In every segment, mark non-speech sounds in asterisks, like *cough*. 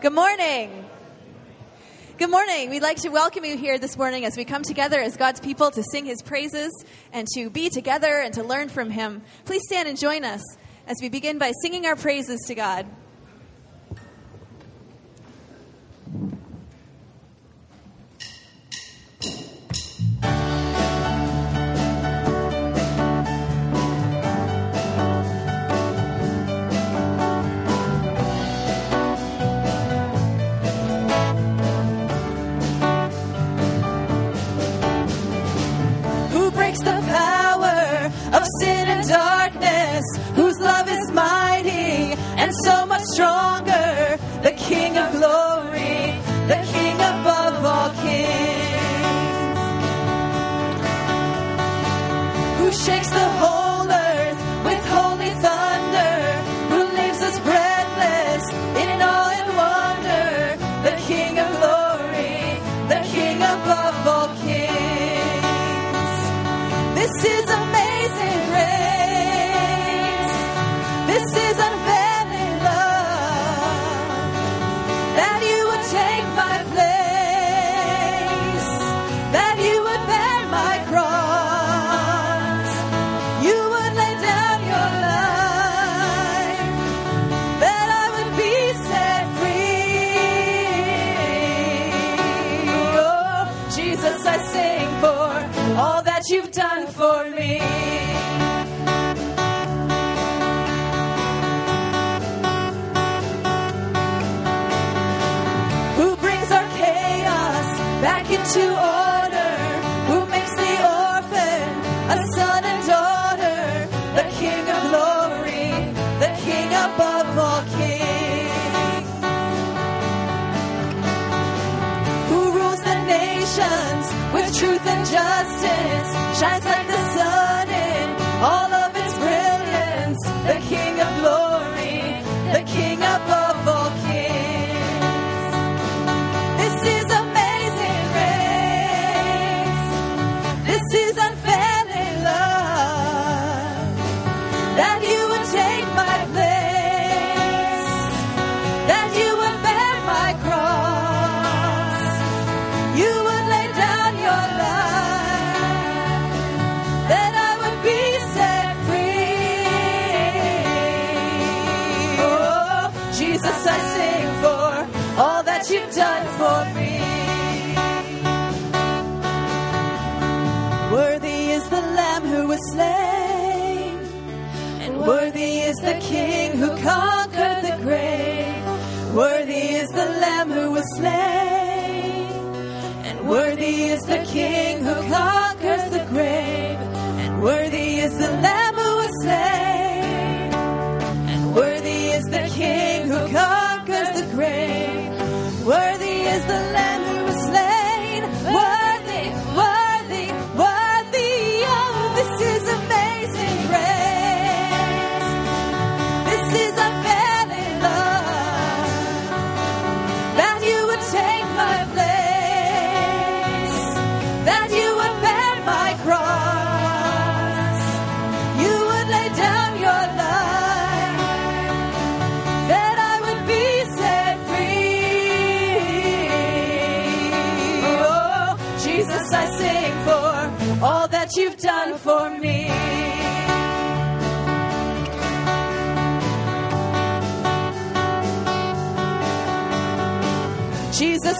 Good morning. Good morning. We'd like to welcome you here this morning as we come together as God's people to sing his praises and to be together and to learn from him. Please stand and join us as we begin by singing our praises to God. King who conquered the grave. Worthy is the Lamb who was slain. And worthy is the King who conquers the grave. And worthy is the Lamb who was slain. And worthy is the King who conquers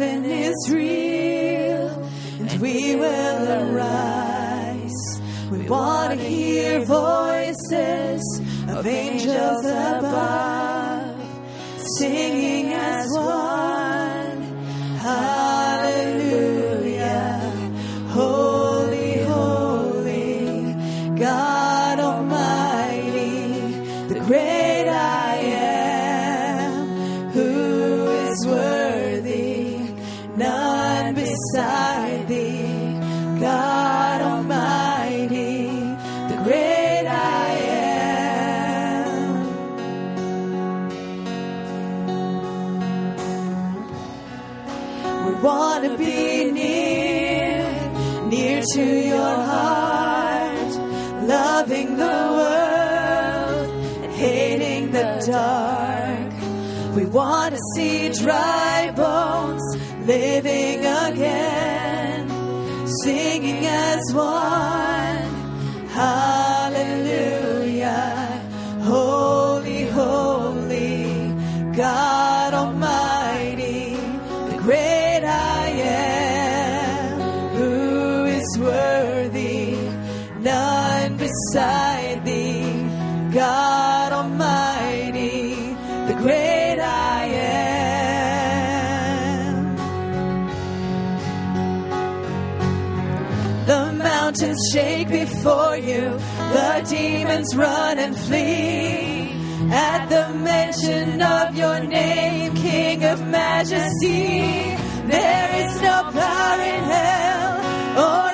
heaven is real, and we will arise. We want to hear voices of angels above, singing as one. to your heart, loving the world and hating the dark. We want to see dry bones living again, singing as one. Hallelujah. for you. The demons run and flee at the mention of your name, King of Majesty. There is no power in hell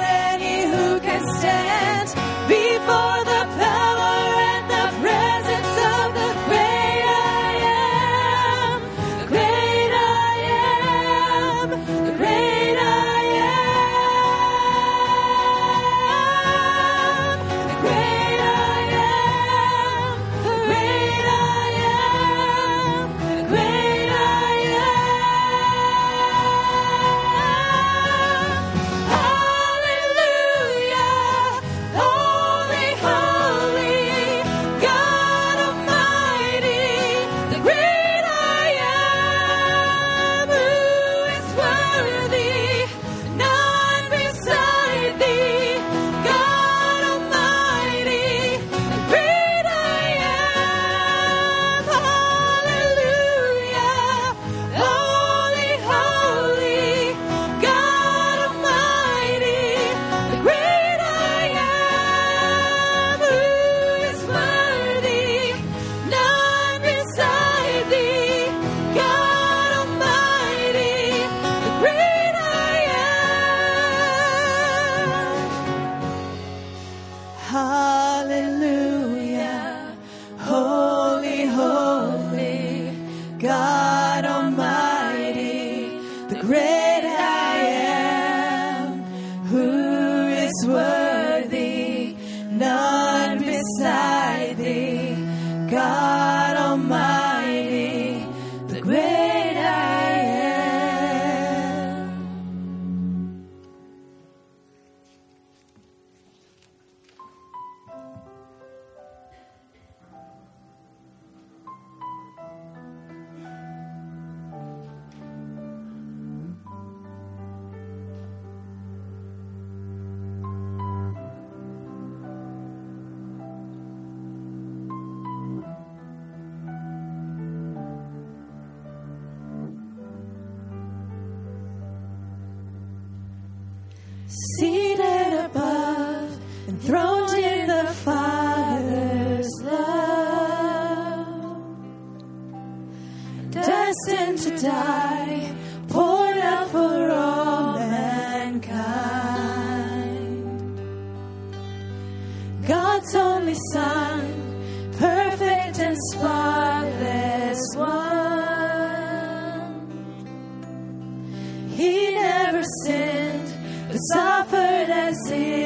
presente.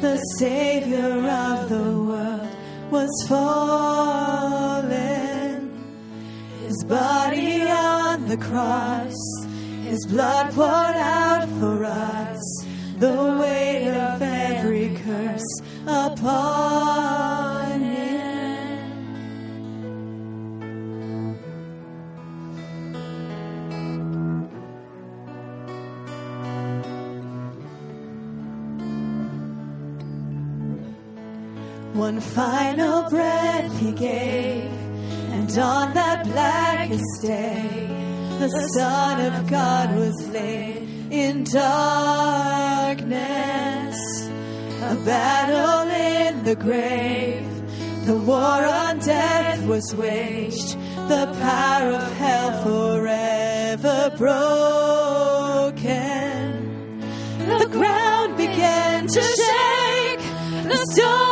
The Savior of the world was fallen. His body on the cross, His blood poured out for us. The weight of every curse upon One final breath he gave, and on that blackest day, the Son of God was laid in darkness. A battle in the grave, the war on death was waged, the power of hell forever broken. The ground began to shake. The stone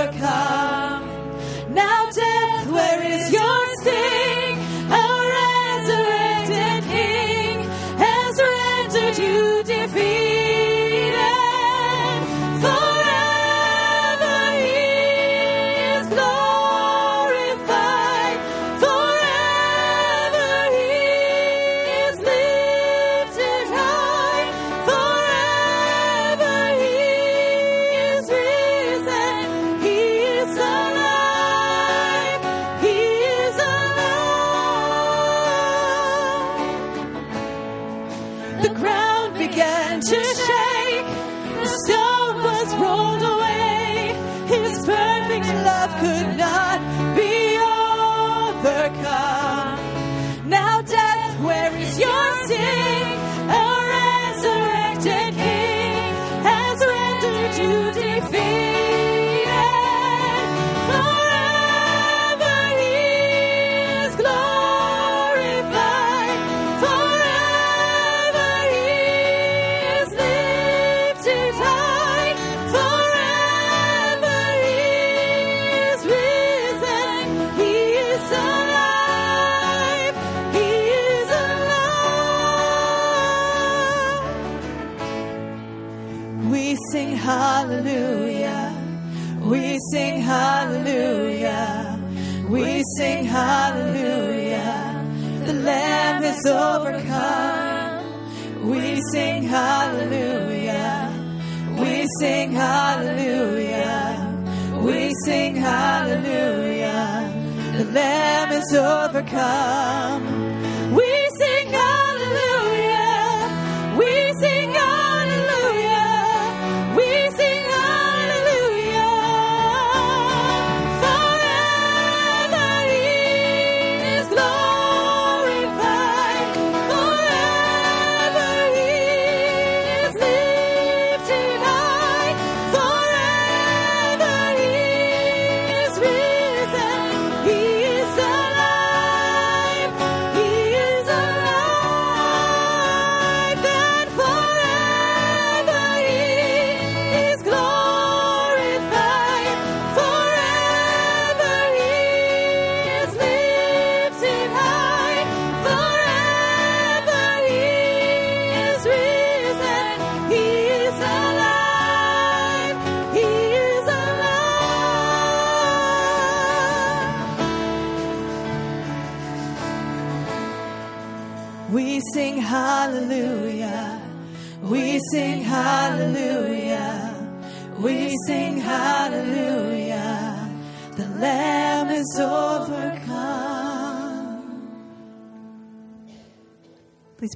overcome.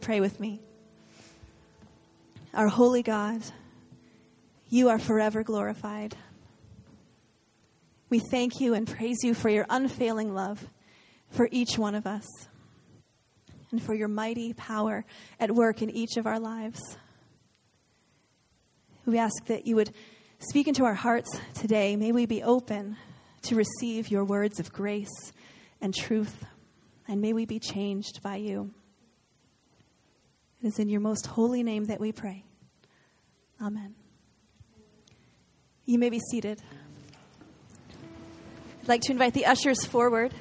pray with me? Our holy God, you are forever glorified. We thank you and praise you for your unfailing love for each one of us and for your mighty power at work in each of our lives. We ask that you would speak into our hearts today. May we be open to receive your words of grace and truth, and may we be changed by you. It is in your most holy name that we pray. Amen. You may be seated. I'd like to invite the ushers forward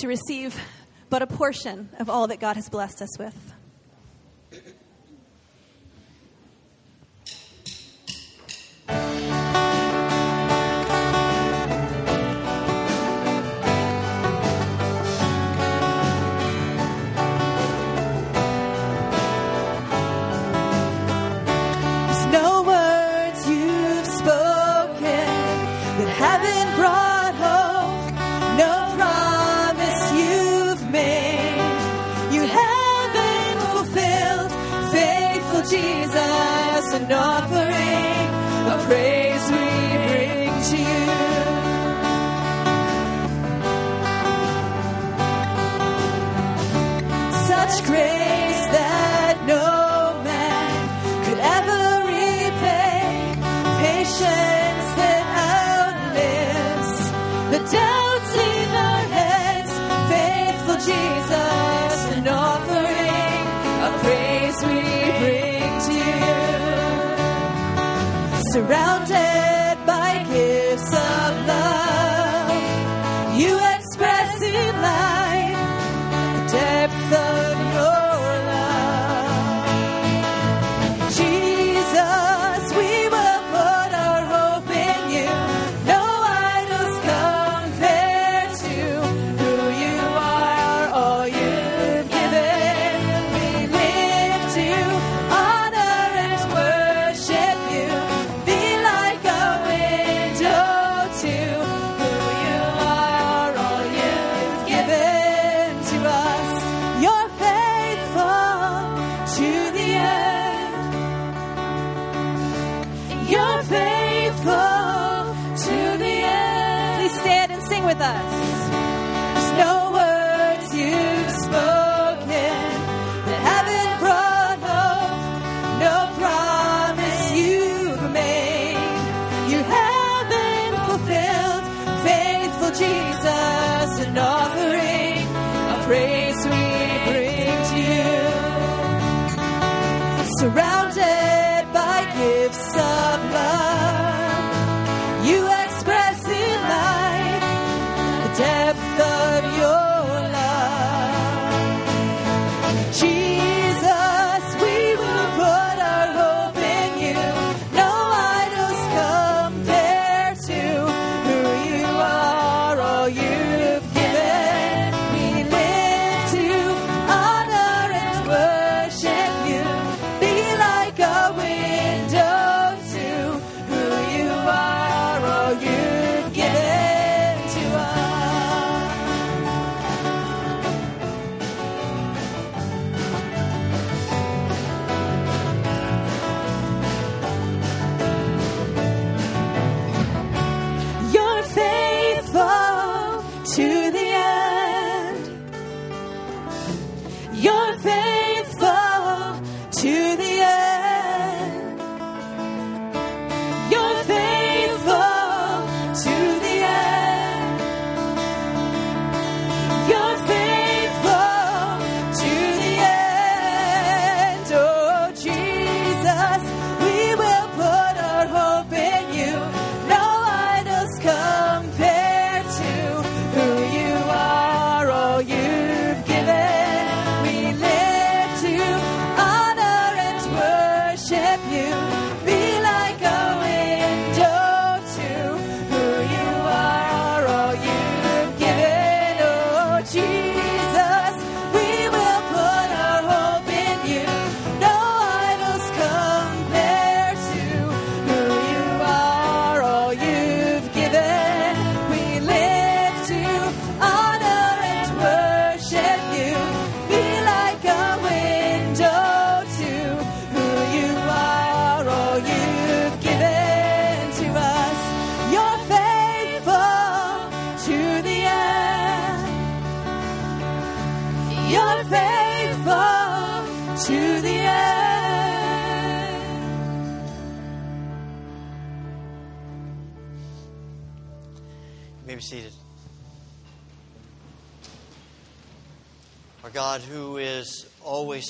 to receive but a portion of all that God has blessed us with.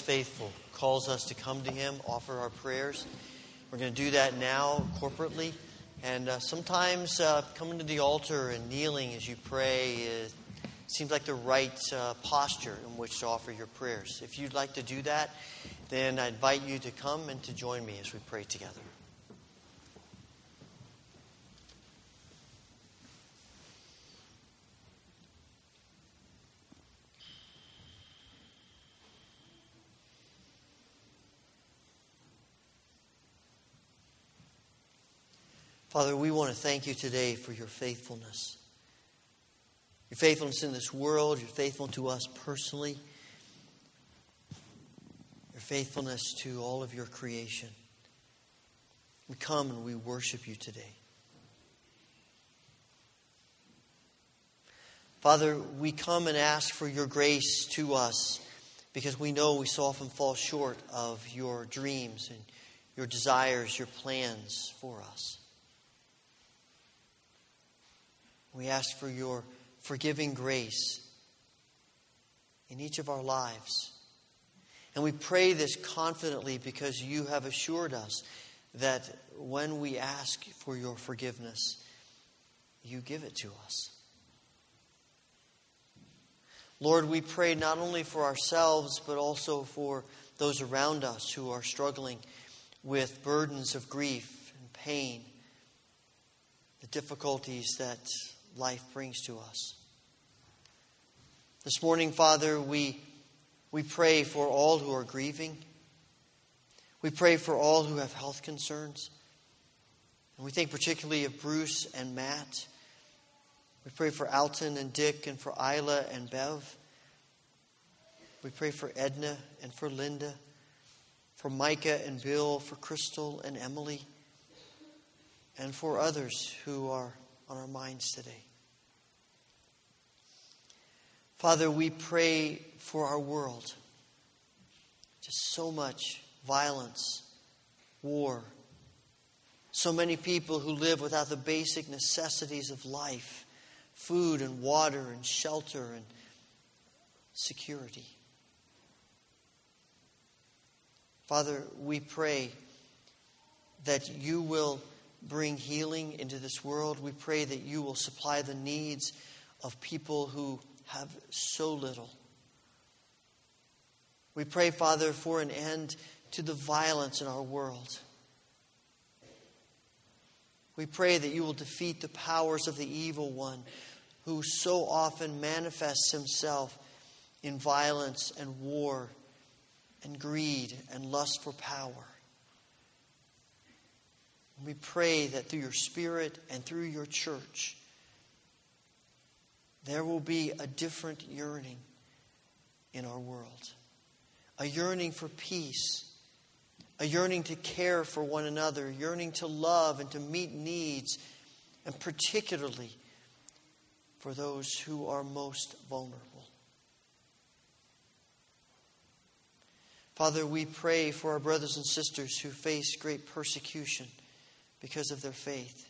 Faithful, calls us to come to Him, offer our prayers. We're going to do that now corporately. And uh, sometimes uh, coming to the altar and kneeling as you pray is, seems like the right uh, posture in which to offer your prayers. If you'd like to do that, then I invite you to come and to join me as we pray together. Father, we want to thank you today for your faithfulness. Your faithfulness in this world, your faithfulness to us personally, your faithfulness to all of your creation. We come and we worship you today. Father, we come and ask for your grace to us because we know we so often fall short of your dreams and your desires, your plans for us. We ask for your forgiving grace in each of our lives. And we pray this confidently because you have assured us that when we ask for your forgiveness, you give it to us. Lord, we pray not only for ourselves, but also for those around us who are struggling with burdens of grief and pain, the difficulties that life brings to us. This morning, Father, we, we pray for all who are grieving. We pray for all who have health concerns. And we think particularly of Bruce and Matt. We pray for Alton and Dick and for Isla and Bev. We pray for Edna and for Linda, for Micah and Bill, for Crystal and Emily, and for others who are on our minds today. Father, we pray for our world. Just so much violence, war, so many people who live without the basic necessities of life food and water and shelter and security. Father, we pray that you will bring healing into this world. We pray that you will supply the needs of people who have so little. We pray, Father, for an end to the violence in our world. We pray that you will defeat the powers of the evil one who so often manifests himself in violence and war and greed and lust for power. We pray that through your Spirit and through your church, there will be a different yearning in our world a yearning for peace, a yearning to care for one another, yearning to love and to meet needs, and particularly for those who are most vulnerable. Father, we pray for our brothers and sisters who face great persecution because of their faith.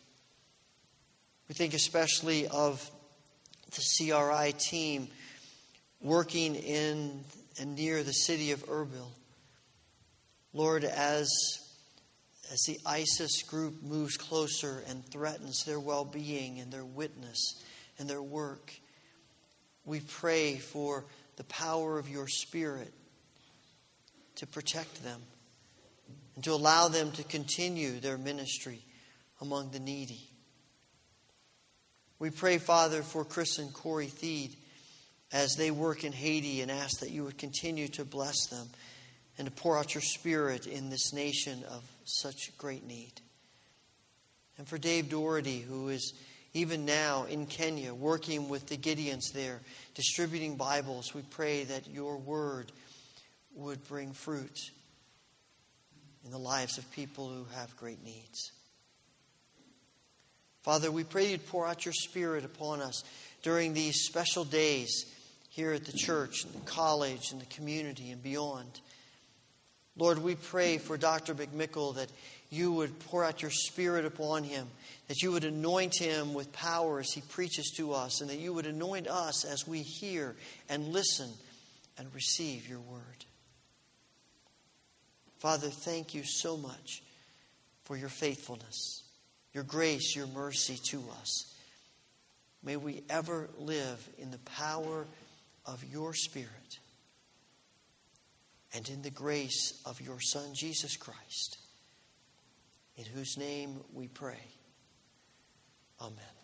We think especially of the CRI team working in and near the city of Erbil. Lord, as, as the ISIS group moves closer and threatens their well being and their witness and their work, we pray for the power of your Spirit to protect them and to allow them to continue their ministry among the needy. We pray, Father, for Chris and Corey Theed as they work in Haiti and ask that you would continue to bless them and to pour out your spirit in this nation of such great need. And for Dave Doherty, who is even now in Kenya working with the Gideons there, distributing Bibles, we pray that your word would bring fruit in the lives of people who have great needs. Father, we pray you'd pour out your Spirit upon us during these special days here at the church and the college and the community and beyond. Lord, we pray for Dr. McMickle that you would pour out your Spirit upon him, that you would anoint him with power as he preaches to us, and that you would anoint us as we hear and listen and receive your word. Father, thank you so much for your faithfulness, your grace, your mercy to us. May we ever live in the power of your Spirit and in the grace of your Son, Jesus Christ, in whose name we pray. Amen.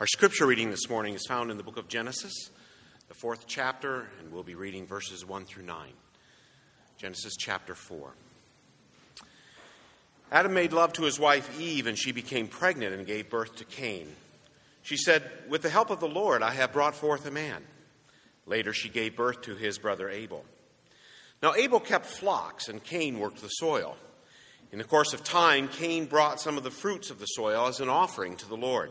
Our scripture reading this morning is found in the book of Genesis, the fourth chapter, and we'll be reading verses 1 through 9. Genesis chapter 4. Adam made love to his wife Eve, and she became pregnant and gave birth to Cain. She said, With the help of the Lord, I have brought forth a man. Later, she gave birth to his brother Abel. Now, Abel kept flocks, and Cain worked the soil. In the course of time, Cain brought some of the fruits of the soil as an offering to the Lord.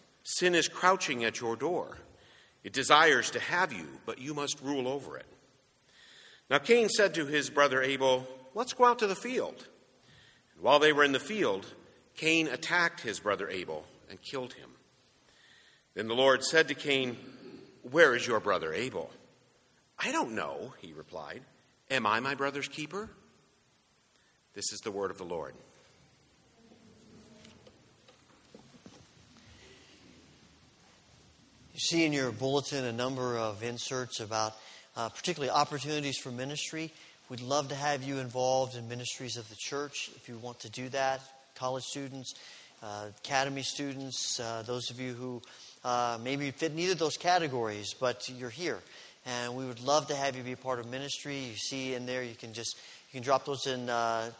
Sin is crouching at your door. It desires to have you, but you must rule over it. Now Cain said to his brother Abel, Let's go out to the field. And while they were in the field, Cain attacked his brother Abel and killed him. Then the Lord said to Cain, Where is your brother Abel? I don't know, he replied. Am I my brother's keeper? This is the word of the Lord. See in your bulletin a number of inserts about uh, particularly opportunities for ministry. We'd love to have you involved in ministries of the church if you want to do that. College students, uh, academy students, uh, those of you who uh, maybe fit neither of those categories, but you're here. And we would love to have you be a part of ministry. You see in there, you can just you can drop those in uh,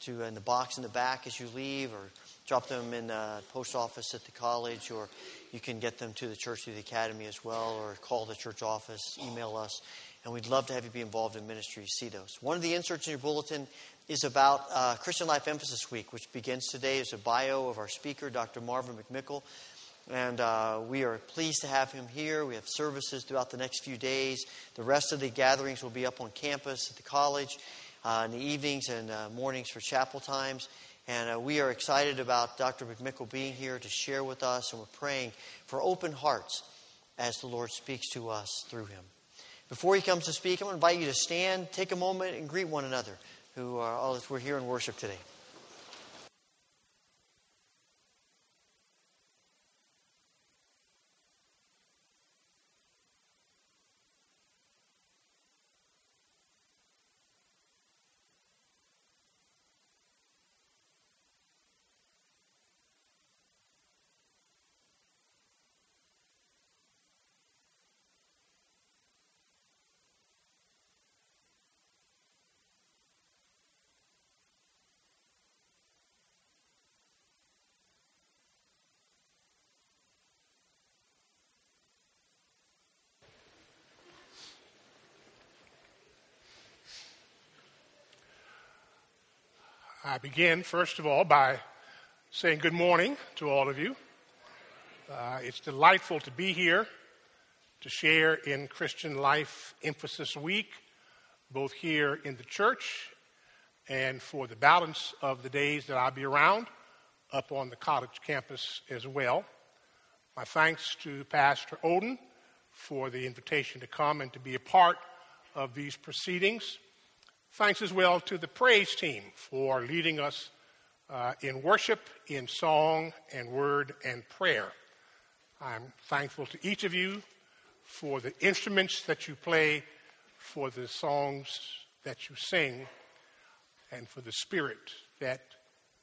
to in the box in the back as you leave, or drop them in the post office at the college, or you can get them to the church through the academy as well, or call the church office, email us, and we'd love to have you be involved in ministry. See those. One of the inserts in your bulletin is about uh, Christian Life Emphasis Week, which begins today. It's a bio of our speaker, Dr. Marvin McMickle. And uh, we are pleased to have him here. We have services throughout the next few days. The rest of the gatherings will be up on campus at the college uh, in the evenings and uh, mornings for chapel times. And uh, we are excited about Dr. McMickle being here to share with us, and we're praying for open hearts as the Lord speaks to us through him. Before he comes to speak, I'm going to invite you to stand, take a moment, and greet one another who are all that we're here in worship today. I begin, first of all, by saying good morning to all of you. Uh, it's delightful to be here to share in Christian Life Emphasis Week, both here in the church and for the balance of the days that I'll be around up on the college campus as well. My thanks to Pastor Oden for the invitation to come and to be a part of these proceedings. Thanks as well to the praise team for leading us uh, in worship, in song, and word and prayer. I'm thankful to each of you for the instruments that you play, for the songs that you sing, and for the spirit that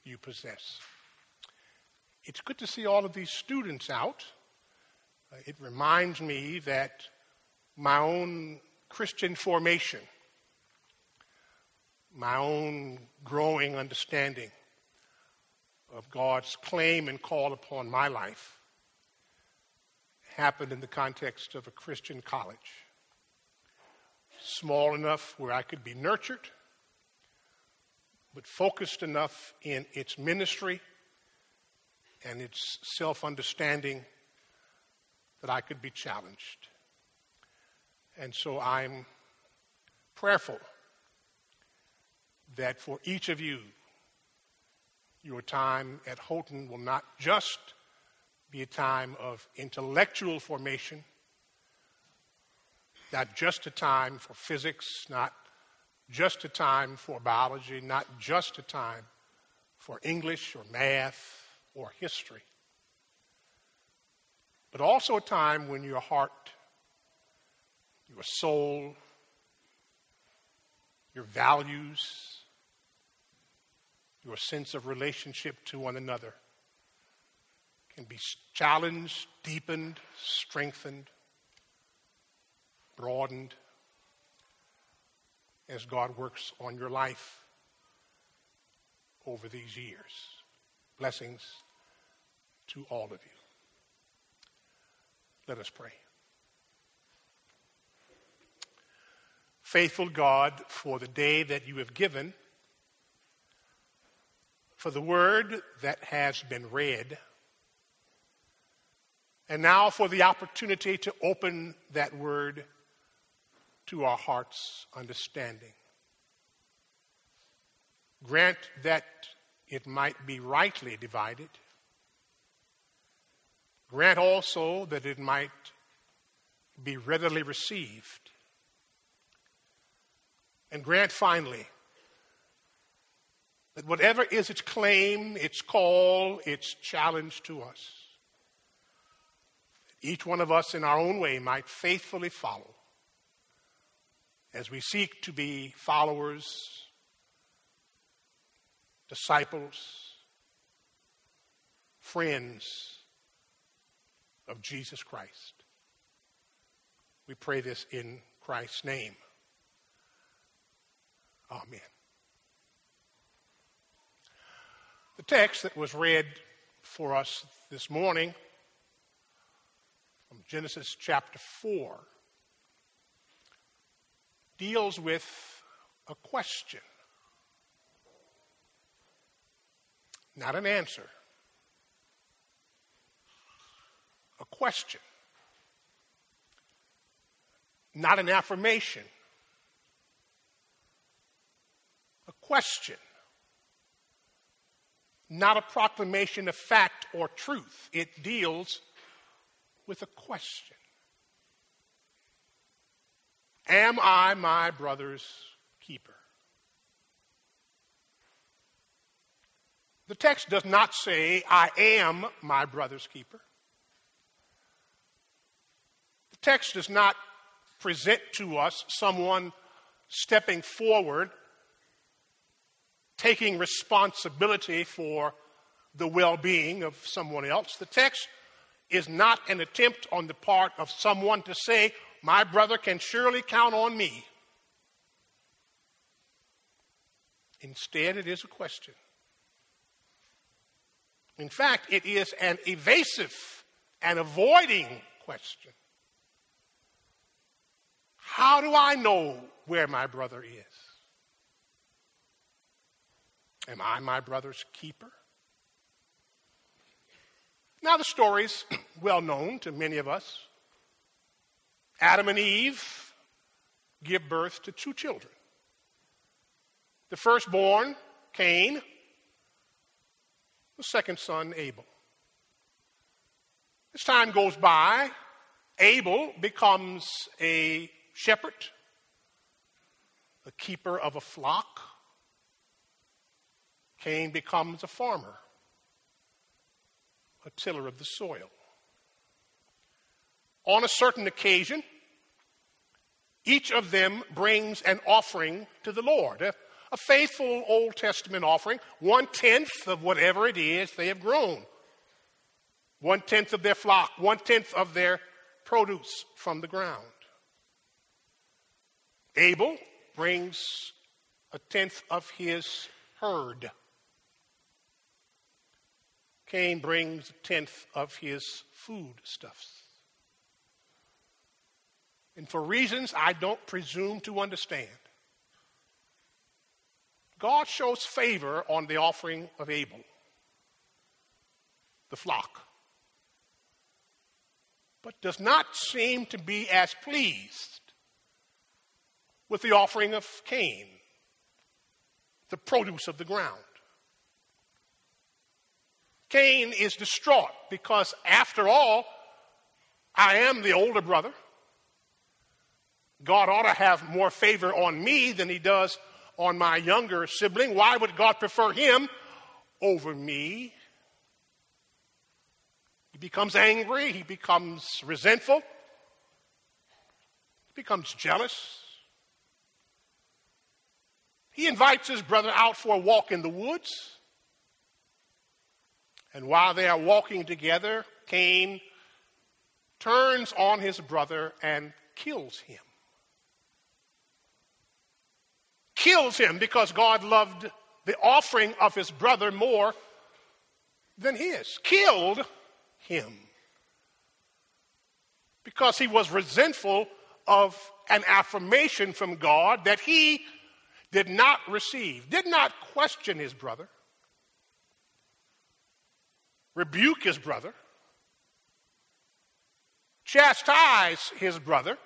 you possess. It's good to see all of these students out. Uh, it reminds me that my own Christian formation my own growing understanding of God's claim and call upon my life happened in the context of a Christian college. Small enough where I could be nurtured, but focused enough in its ministry and its self understanding that I could be challenged. And so I'm prayerful that for each of you, your time at Houghton will not just be a time of intellectual formation, not just a time for physics, not just a time for biology, not just a time for English or math or history, but also a time when your heart, your soul, your values, your sense of relationship to one another can be challenged, deepened, strengthened, broadened as God works on your life over these years. Blessings to all of you. Let us pray. Faithful God, for the day that you have given, for the word that has been read, and now for the opportunity to open that word to our heart's understanding. Grant that it might be rightly divided. Grant also that it might be readily received. And grant finally that whatever is its claim, its call, its challenge to us, each one of us in our own way might faithfully follow as we seek to be followers, disciples, friends of Jesus Christ. We pray this in Christ's name. Amen. The text that was read for us this morning from Genesis chapter 4 deals with a question, not an answer. A question, not an affirmation. A question not a proclamation of fact or truth. It deals with a question. Am I my brother's keeper? The text does not say, I am my brother's keeper. The text does not present to us someone stepping forward, taking responsibility for the well being of someone else. The text is not an attempt on the part of someone to say, My brother can surely count on me. Instead, it is a question. In fact, it is an evasive and avoiding question. How do I know where my brother is? Am I my brother's keeper? Now, the story's *clears throat* well known to many of us. Adam and Eve give birth to two children. The firstborn, Cain, the second son, Abel. As time goes by, Abel becomes a shepherd, a keeper of a flock. Cain becomes a farmer, a tiller of the soil. On a certain occasion, each of them brings an offering to the Lord a faithful Old Testament offering, one tenth of whatever it is they have grown, one tenth of their flock, one tenth of their produce from the ground. Abel brings a tenth of his herd. Cain brings a tenth of his food stuffs. And for reasons I don't presume to understand, God shows favor on the offering of Abel, the flock, but does not seem to be as pleased with the offering of Cain, the produce of the ground. Cain is distraught because, after all, I am the older brother. God ought to have more favor on me than he does on my younger sibling. Why would God prefer him over me? He becomes angry, he becomes resentful, he becomes jealous. He invites his brother out for a walk in the woods. And while they are walking together, Cain turns on his brother and kills him. kills him because God loved the offering of his brother more than his. Killed him because he was resentful of an affirmation from God that he did not receive, did not question his brother, rebuke his brother, chastise his brother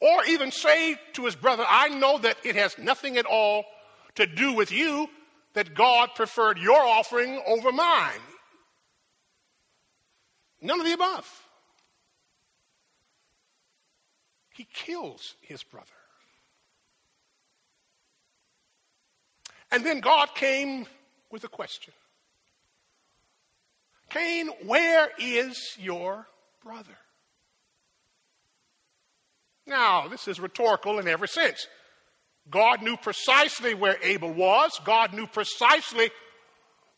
or even say to his brother, I know that it has nothing at all to do with you, that God preferred your offering over mine. None of the above. He kills his brother. And then God came with a question Cain, where is your brother? Now, this is rhetorical in every sense. God knew precisely where Abel was, God knew precisely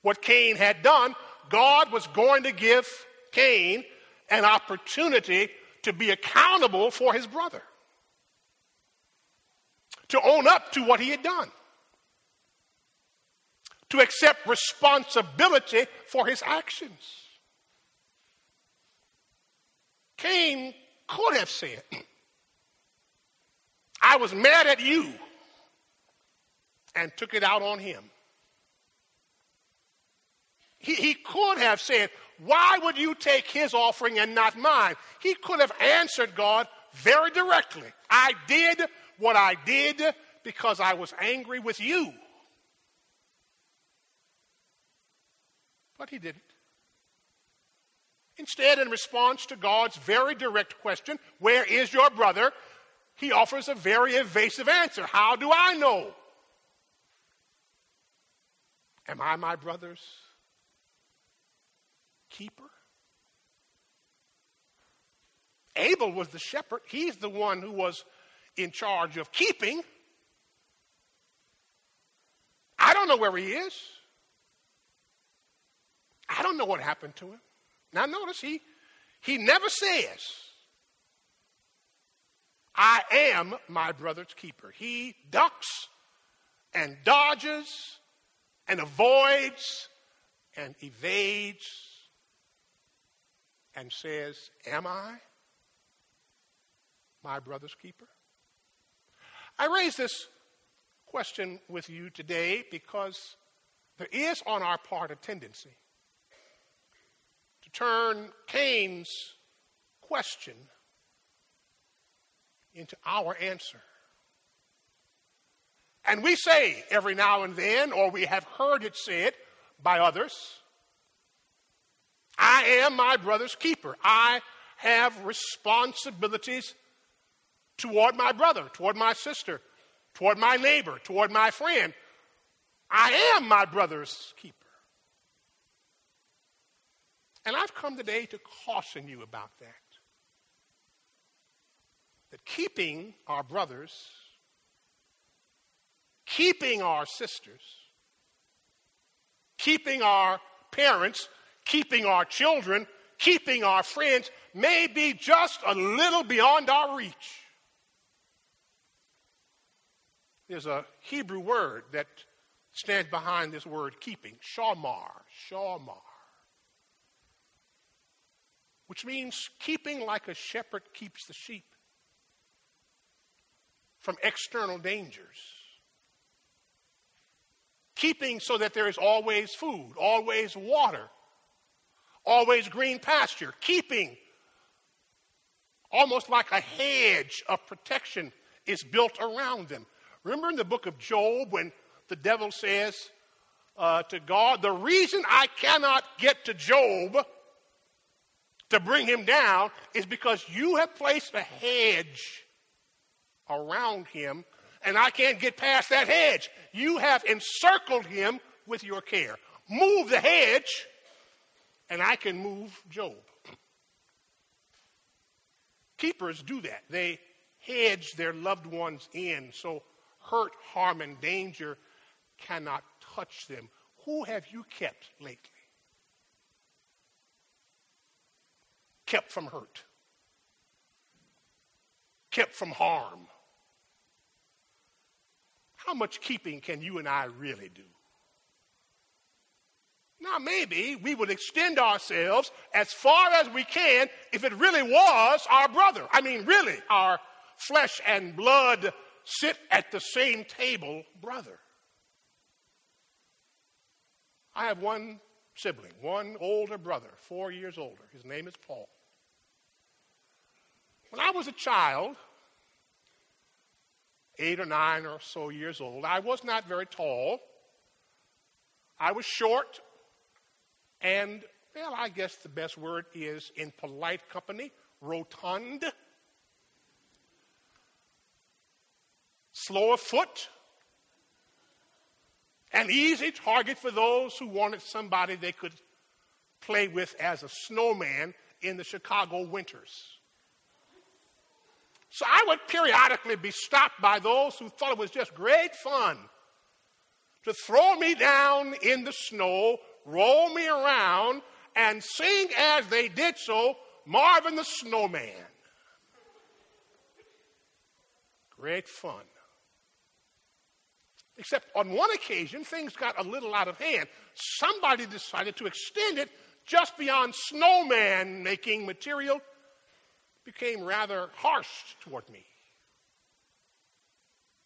what Cain had done. God was going to give Cain an opportunity to be accountable for his brother, to own up to what he had done, to accept responsibility for his actions. Cain could have said, I was mad at you and took it out on him. He, he could have said, Why would you take his offering and not mine? He could have answered God very directly. I did what I did because I was angry with you. But he didn't. Instead, in response to God's very direct question, Where is your brother? he offers a very evasive answer. How do I know? Am I my brother's keeper? Abel was the shepherd. He's the one who was in charge of keeping. I don't know where he is. I don't know what happened to him. Now notice he he never says, I am my brother's keeper. He ducks and dodges and avoids and evades and says, Am I my brother's keeper? I raise this question with you today because there is on our part a tendency turn Cain's question into our answer. And we say every now and then, or we have heard it said by others, I am my brother's keeper. I have responsibilities toward my brother, toward my sister, toward my neighbor, toward my friend. I am my brother's keeper. And I've come today to caution you about that. That keeping our brothers, keeping our sisters, keeping our parents, keeping our children, keeping our friends may be just a little beyond our reach. There's a Hebrew word that stands behind this word keeping, shamar, shamar, which means keeping like a shepherd keeps the sheep from external dangers. Keeping so that there is always food, always water, always green pasture. Keeping almost like a hedge of protection is built around them. Remember in the book of Job when the devil says uh, to God, The reason I cannot get to Job to bring him down is because you have placed a hedge around him, and I can't get past that hedge. You have encircled him with your care. Move the hedge, and I can move Job. Keepers do that. They hedge their loved ones in so hurt, harm, and danger cannot touch them. Who have you kept lately? Kept from hurt, kept from harm. How much keeping can you and I really do? Now, maybe we would extend ourselves as far as we can if it really was our brother. I mean, really, our flesh and blood sit at the same table brother. I have one sibling, one older brother, four years older. His name is Paul. When I was a child, eight or nine or so years old, I was not very tall. I was short, and, well, I guess the best word is in polite company, rotund. slow of foot, an easy target for those who wanted somebody they could play with as a snowman in the Chicago winters. So I would periodically be stopped by those who thought it was just great fun to throw me down in the snow, roll me around, and sing as they did so Marvin the Snowman. Great fun. Except on one occasion, things got a little out of hand. Somebody decided to extend it just beyond snowman making material, became rather harsh toward me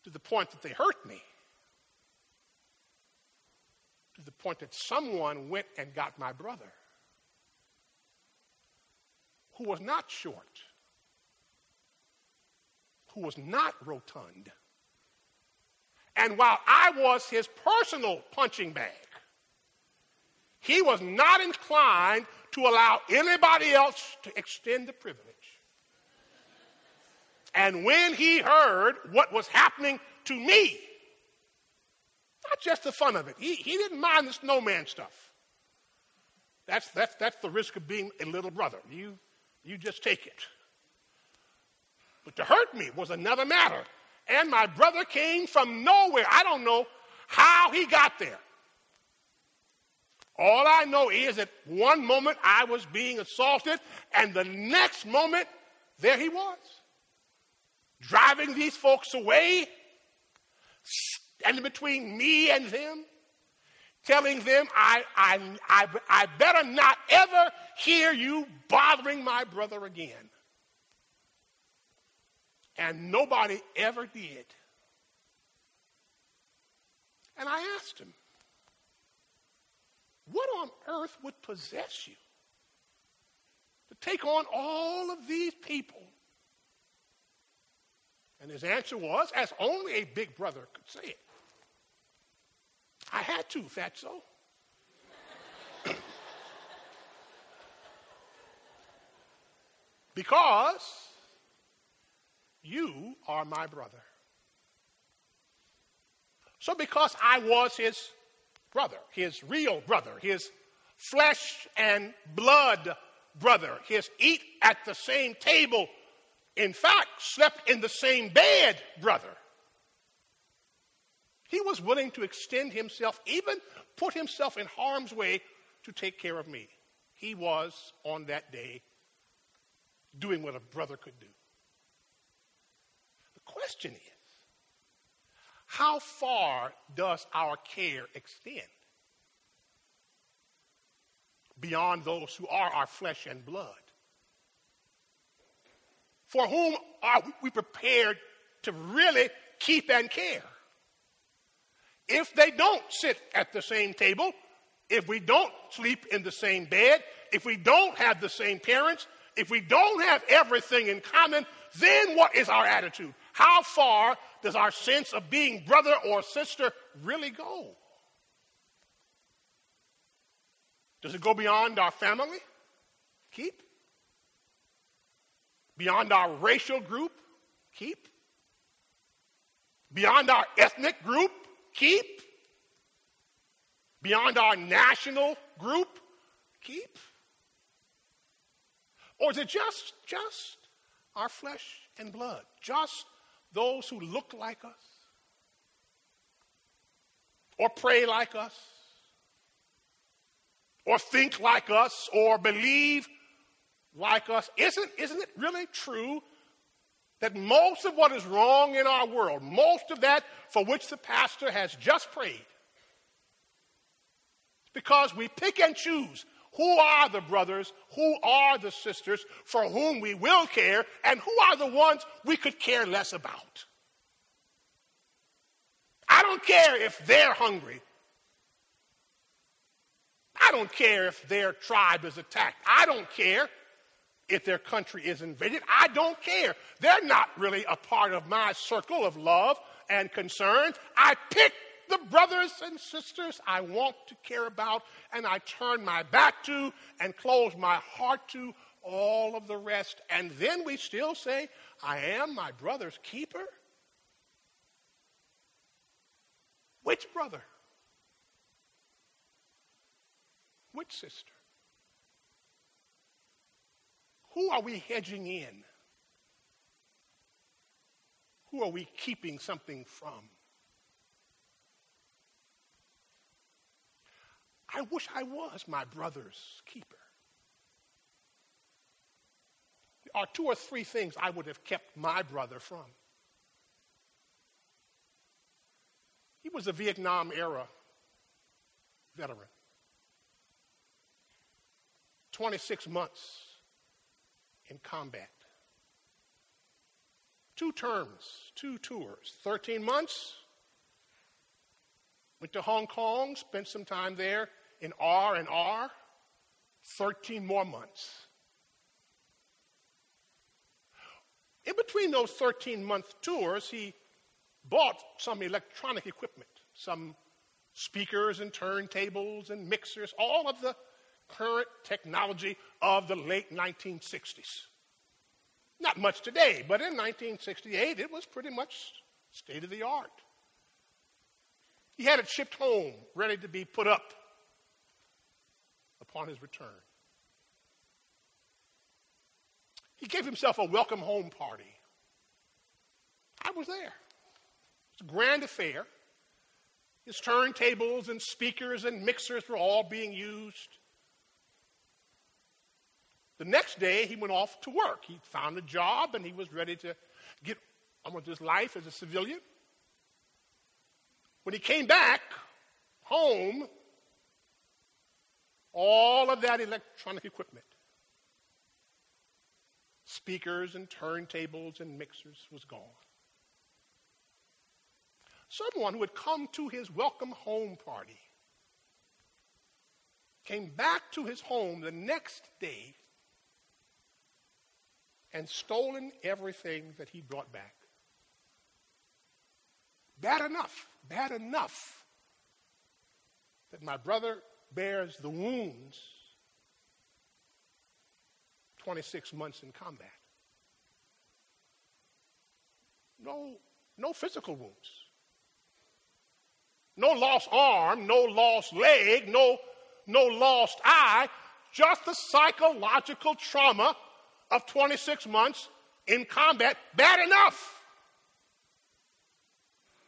to the point that they hurt me. To the point that someone went and got my brother, who was not short, who was not rotund and while I was his personal punching bag, he was not inclined to allow anybody else to extend the privilege. And when he heard what was happening to me, not just the fun of it, he, he didn't mind the snowman stuff. That's, that's, that's the risk of being a little brother. You, you just take it. But to hurt me was another matter. And my brother came from nowhere. I don't know how he got there. All I know is that one moment I was being assaulted, and the next moment, there he was. Driving these folks away, standing between me and them, telling them, I, I, I, I better not ever hear you bothering my brother again. And nobody ever did. And I asked him, What on earth would possess you to take on all of these people? And his answer was, as only a big brother could say it. I had to, fatso. *laughs* because you are my brother. So, because I was his brother, his real brother, his flesh and blood brother, his eat at the same table, in fact, slept in the same bed brother, he was willing to extend himself, even put himself in harm's way to take care of me. He was, on that day, doing what a brother could do. The question is how far does our care extend? Beyond those who are our flesh and blood. For whom are we prepared to really keep and care? If they don't sit at the same table, if we don't sleep in the same bed, if we don't have the same parents, if we don't have everything in common, then what is our attitude? How far does our sense of being brother or sister really go? Does it go beyond our family? Keep. Beyond our racial group? Keep. Beyond our ethnic group? Keep. Beyond our national group? Keep. Or is it just, just our flesh and blood? Just those who look like us, or pray like us, or think like us, or believe like us. Isn't, isn't it really true that most of what is wrong in our world, most of that for which the pastor has just prayed, because we pick and choose who are the brothers, who are the sisters for whom we will care, and who are the ones we could care less about? I don't care if they're hungry. I don't care if their tribe is attacked. I don't care if their country is invaded. I don't care. They're not really a part of my circle of love and concern. I pick the brothers and sisters I want to care about, and I turn my back to and close my heart to all of the rest. And then we still say, I am my brother's keeper? Which brother? Which sister? Who are we hedging in? Who are we keeping something from? I wish I was my brother's keeper. There are two or three things I would have kept my brother from. He was a Vietnam era veteran. 26 months in combat. Two terms, two tours, 13 months. Went to Hong Kong, spent some time there, in R and R 13 more months. In between those 13 month tours, he bought some electronic equipment, some speakers and turntables and mixers, all of the current technology of the late 1960s. Not much today, but in 1968, it was pretty much state of the art. He had it shipped home, ready to be put up upon his return. He gave himself a welcome home party. I was there. It's a grand affair. His turntables and speakers and mixers were all being used. The next day, he went off to work. He found a job and he was ready to get on with his life as a civilian. When he came back home, all of that electronic equipment, speakers and turntables and mixers, was gone. Someone who had come to his welcome home party came back to his home the next day and stolen everything that he brought back. Bad enough, bad enough that my brother bears the wounds 26 months in combat. No, no physical wounds. No lost arm, no lost leg, no, no lost eye, just the psychological trauma of 26 months in combat. Bad enough.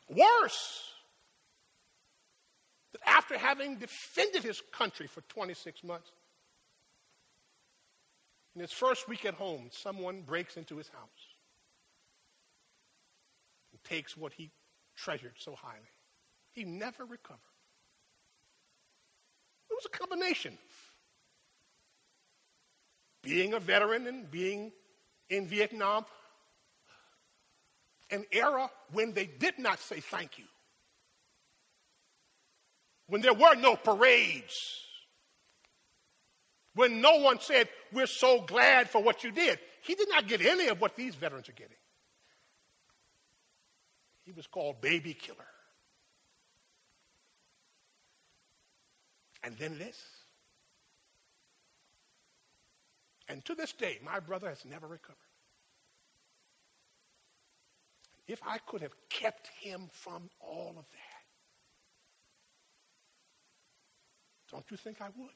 Worse, that after having defended his country for 26 months, in his first week at home, someone breaks into his house and takes what he treasured so highly. He never recovered. It was a combination. Being a veteran and being in Vietnam, an era when they did not say thank you, when there were no parades, when no one said, We're so glad for what you did. He did not get any of what these veterans are getting. He was called baby killer. And then this. And to this day, my brother has never recovered. If I could have kept him from all of that, don't you think I would?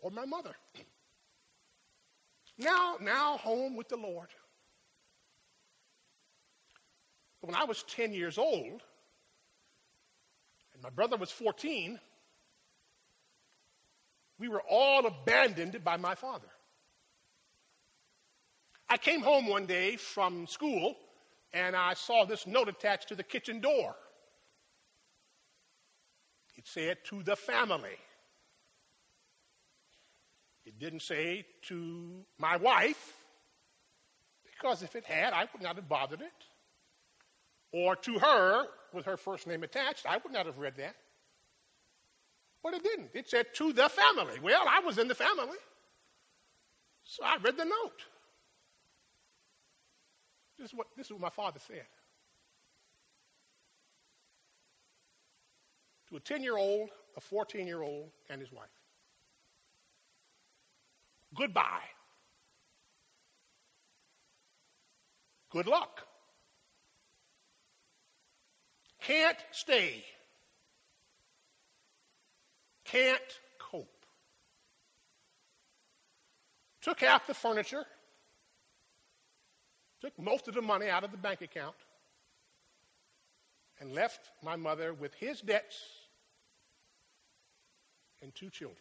Or my mother. *clears throat* Now, now home with the Lord. When I was 10 years old, and my brother was 14, we were all abandoned by my father. I came home one day from school and I saw this note attached to the kitchen door. It said, To the family. It didn't say to my wife, because if it had, I would not have bothered it. Or to her, with her first name attached, I would not have read that. But it didn't. It said to the family. Well, I was in the family. So I read the note. This is what, this is what my father said. To a 10 year old, a 14 year old, and his wife. Goodbye. Good luck. Can't stay. Can't cope. Took half the furniture, took most of the money out of the bank account, and left my mother with his debts and two children.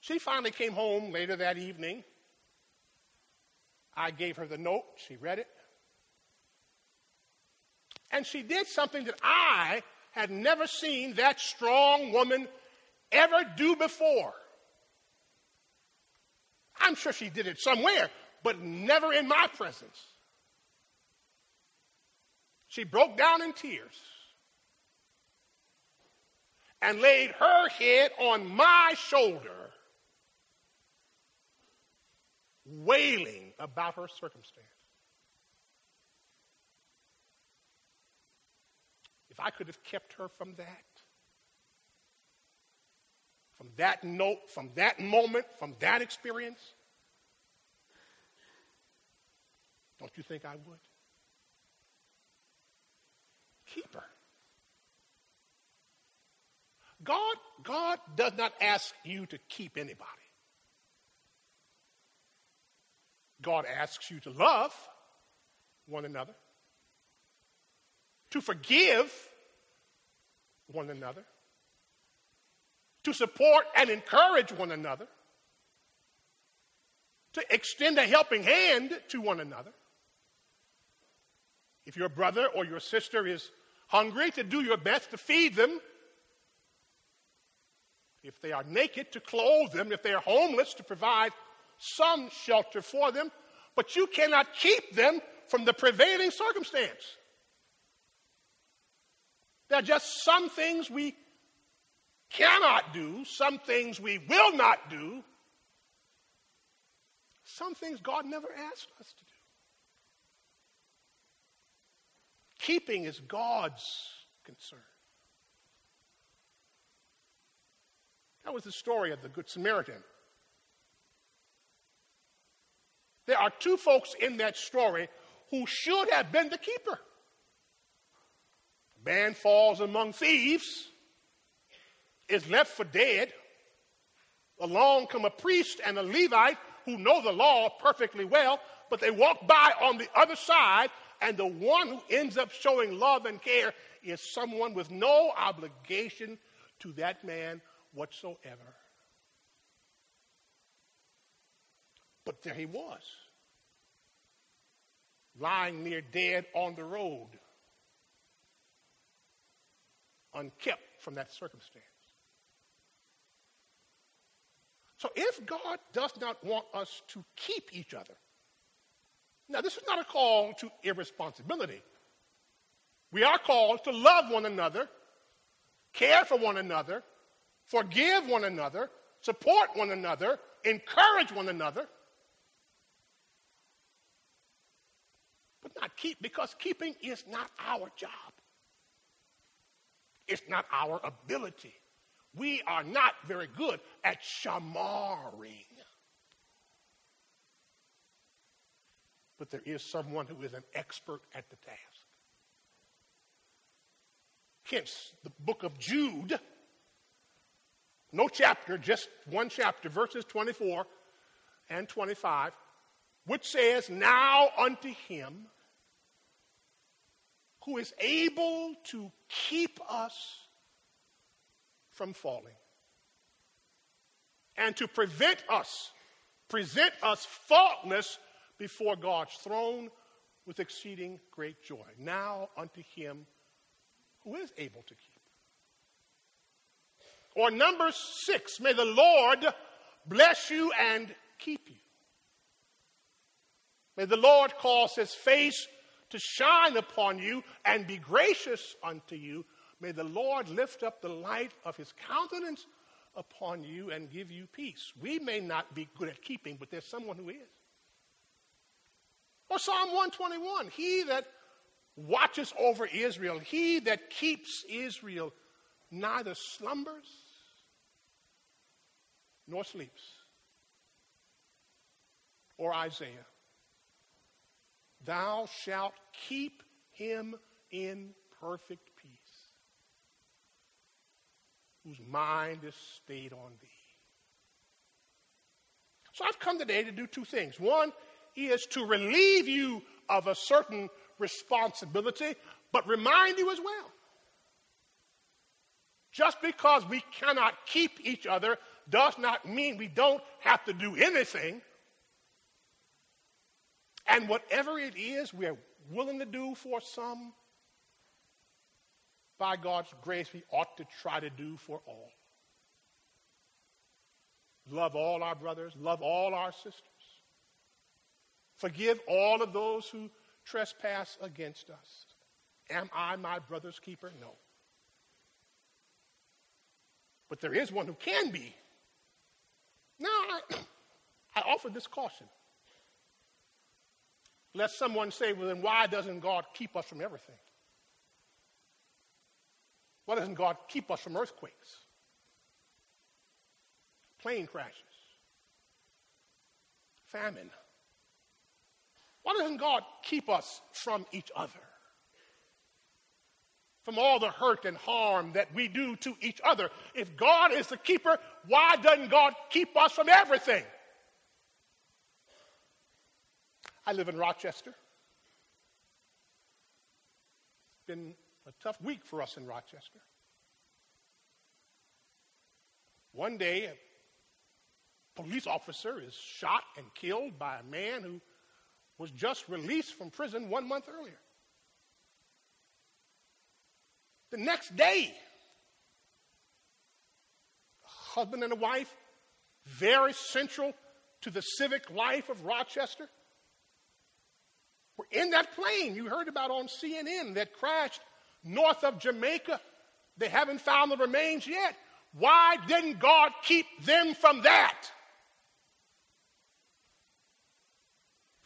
She finally came home later that evening. I gave her the note. She read it. And she did something that I had never seen that strong woman ever do before. I'm sure she did it somewhere, but never in my presence. She broke down in tears and laid her head on my shoulder, wailing about her circumstance. If I could have kept her from that, from that note, from that moment, from that experience? Don't you think I would? Keep her. God, God does not ask you to keep anybody. God asks you to love one another, to forgive one another, to support and encourage one another, to extend a helping hand to one another. If your brother or your sister is hungry, to do your best to feed them. If they are naked, to clothe them. If they are homeless, to provide some shelter for them. But you cannot keep them from the prevailing circumstance. There are just some things we cannot do, some things we will not do, some things God never asked us to do. Keeping is God's concern. That was the story of the Good Samaritan. There are two folks in that story who should have been the keeper. Man falls among thieves, is left for dead. Along come a priest and a Levite who know the law perfectly well, but they walk by on the other side, and the one who ends up showing love and care is someone with no obligation to that man whatsoever. But there he was, lying near dead on the road, unkept from that circumstance. So if God does not want us to keep each other, now this is not a call to irresponsibility. We are called to love one another, care for one another, forgive one another, support one another, encourage one another. But not keep, because keeping is not our job. It's not our ability. We are not very good at shamaring. But there is someone who is an expert at the task. Hence, the book of Jude, no chapter, just one chapter, verses 24 and 25, which says, Now unto him who is able to keep us from falling and to prevent us, present us faultless before God's throne with exceeding great joy. Now unto him who is able to keep. Or number six, may the Lord bless you and keep you. May the Lord cause his face to shine upon you and be gracious unto you. May the Lord lift up the light of his countenance upon you and give you peace. We may not be good at keeping, but there's someone who is. Or Psalm 121 He that watches over Israel, he that keeps Israel, neither slumbers nor sleeps. Or Isaiah Thou shalt keep him in perfect peace, whose mind is stayed on thee. So I've come today to do two things. One is to relieve you of a certain responsibility, but remind you as well. Just because we cannot keep each other does not mean we don't have to do anything. And whatever it is we're willing to do for some, by God's grace, we ought to try to do for all. Love all our brothers, love all our sisters. Forgive all of those who trespass against us. Am I my brother's keeper? No. But there is one who can be. Now, I, *clears throat* I offer this caution. Lest someone say, well, then why doesn't God keep us from everything? Why doesn't God keep us from earthquakes? plane crashes, famine. Why doesn't God keep us from each other? From all the hurt and harm that we do to each other. If God is the keeper, why doesn't God keep us from everything? I live in Rochester. It's been a tough week for us in Rochester. One day, a police officer is shot and killed by a man who was just released from prison one month earlier. The next day, a husband and a wife, very central to the civic life of Rochester, in that plane you heard about on CNN that crashed north of Jamaica. They haven't found the remains yet. Why didn't God keep them from that?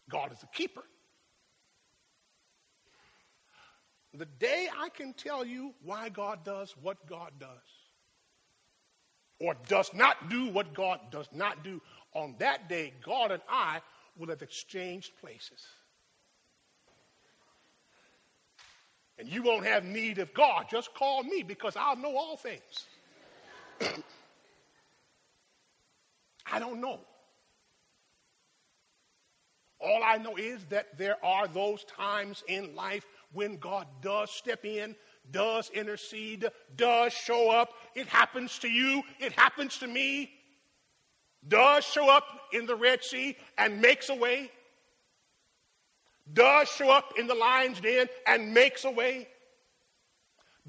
God is a keeper. The day I can tell you why God does what God does, or does not do what God does not do, on that day, God and I will have exchanged places. And you won't have need of God. Just call me because I'll know all things. *clears throat* I don't know. All I know is that there are those times in life when God does step in, does intercede, does show up. It happens to you, it happens to me. Does show up in the Red Sea and makes a way. Does show up in the lion's den and makes a way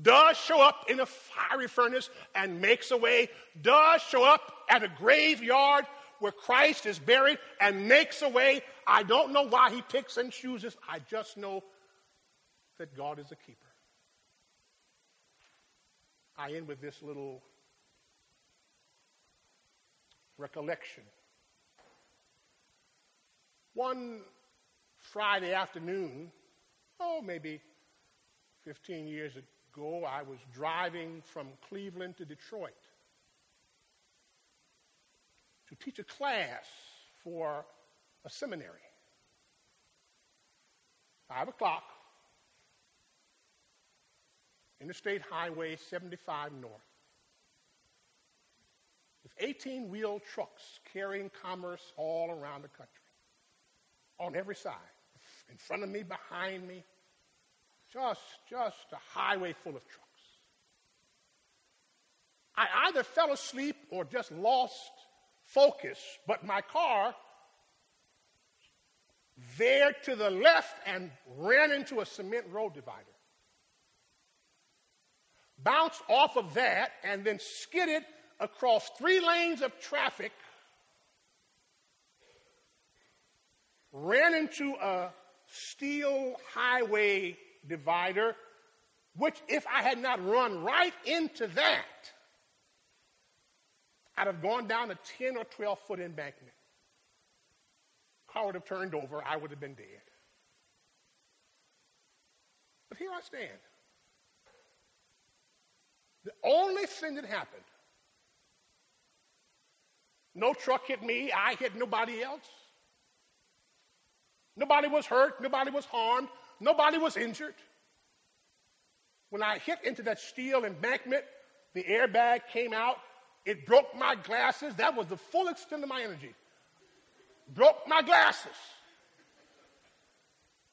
does show up in a fiery furnace and makes a way, does show up at a graveyard where Christ is buried and makes a way. I don't know why he picks and chooses. I just know that God is a keeper. I end with this little recollection. One Friday afternoon, oh, maybe 15 years ago, I was driving from Cleveland to Detroit to teach a class for a seminary. Five o'clock, Interstate Highway 75 North, with 18 wheel trucks carrying commerce all around the country, on every side, in front of me, behind me, just, just a highway full of trucks. I either fell asleep or just lost focus, but my car veered to the left and ran into a cement road divider. Bounced off of that and then skidded across three lanes of traffic, ran into a steel highway divider, which if I had not run right into that, I'd have gone down a 10 or 12 foot embankment. Car would have turned over, I would have been dead. But here I stand. The only thing that happened, no truck hit me, I hit nobody else. Nobody was hurt, nobody was harmed. Nobody was injured. When I hit into that steel embankment, the airbag came out. It broke my glasses. That was the full extent of my energy. Broke my glasses.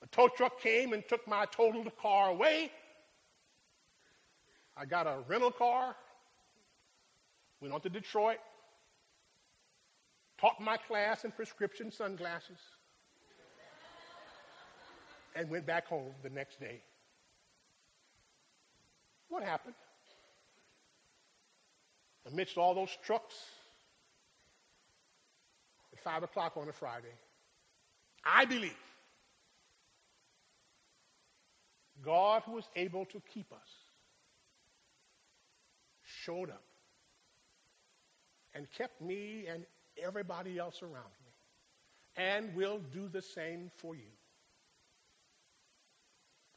A tow truck came and took my totaled car away. I got a rental car, went on to Detroit, taught my class in prescription sunglasses and went back home the next day. What happened? Amidst all those trucks at 5 o'clock on a Friday, I believe God, who was able to keep us, showed up and kept me and everybody else around me, and will do the same for you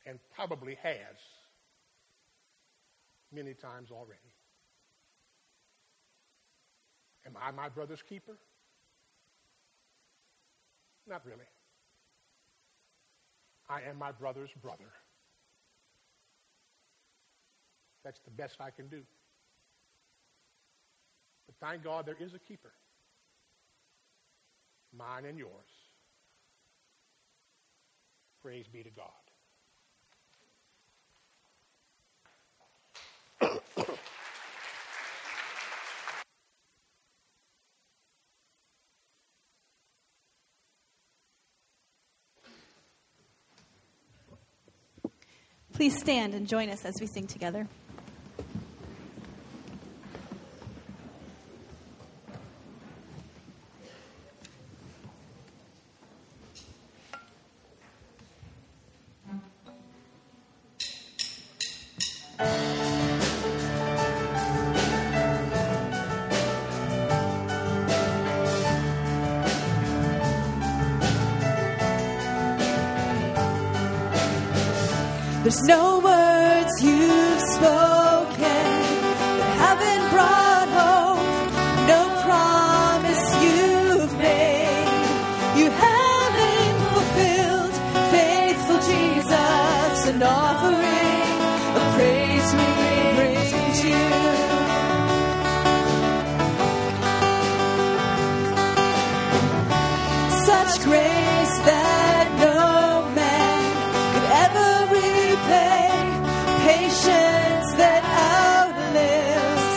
and probably has many times already. Am I my brother's keeper? Not really. I am my brother's brother. That's the best I can do. But thank God there is a keeper, mine and yours. Praise be to God. Please stand and join us as we sing together. grace that no man could ever repay, patience that outlives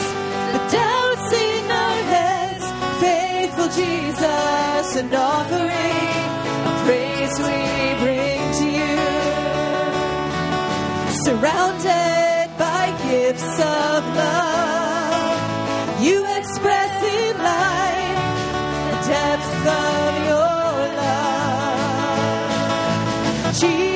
the doubts in our heads, faithful Jesus, an offering of praise we bring to you. Surround Jesus.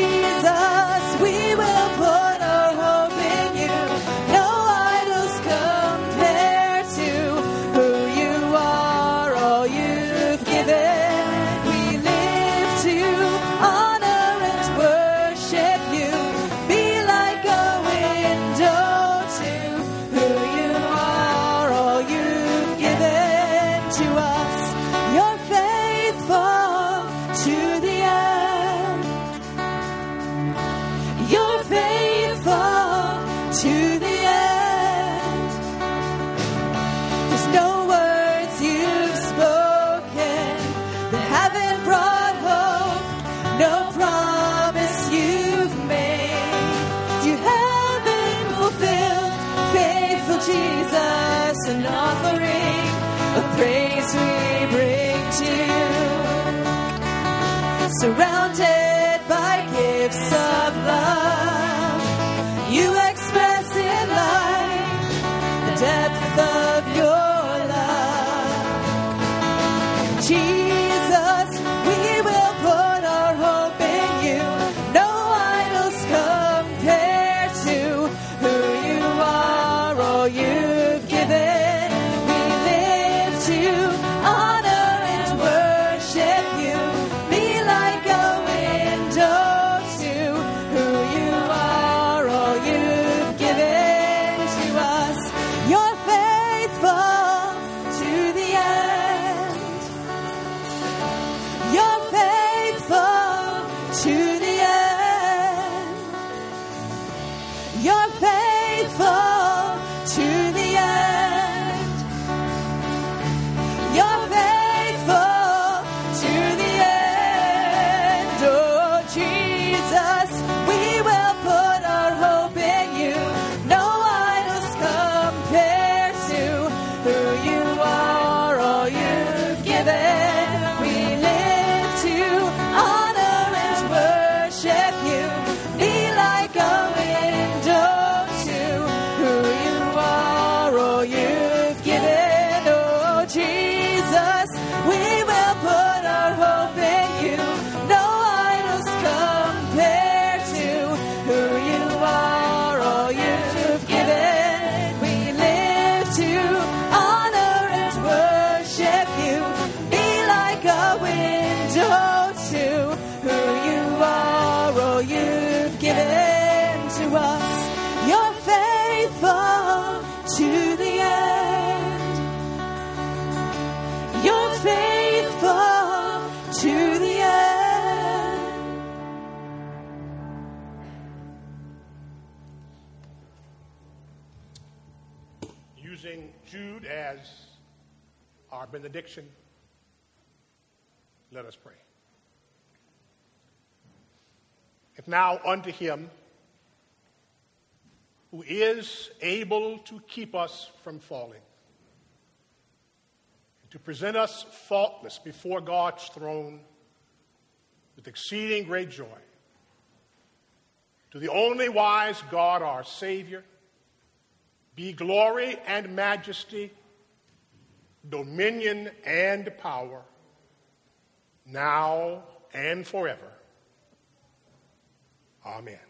Now unto him who is able to keep us from falling, and to present us faultless before God's throne with exceeding great joy, to the only wise God, our Savior, be glory and majesty, dominion and power, now and forever. Amen.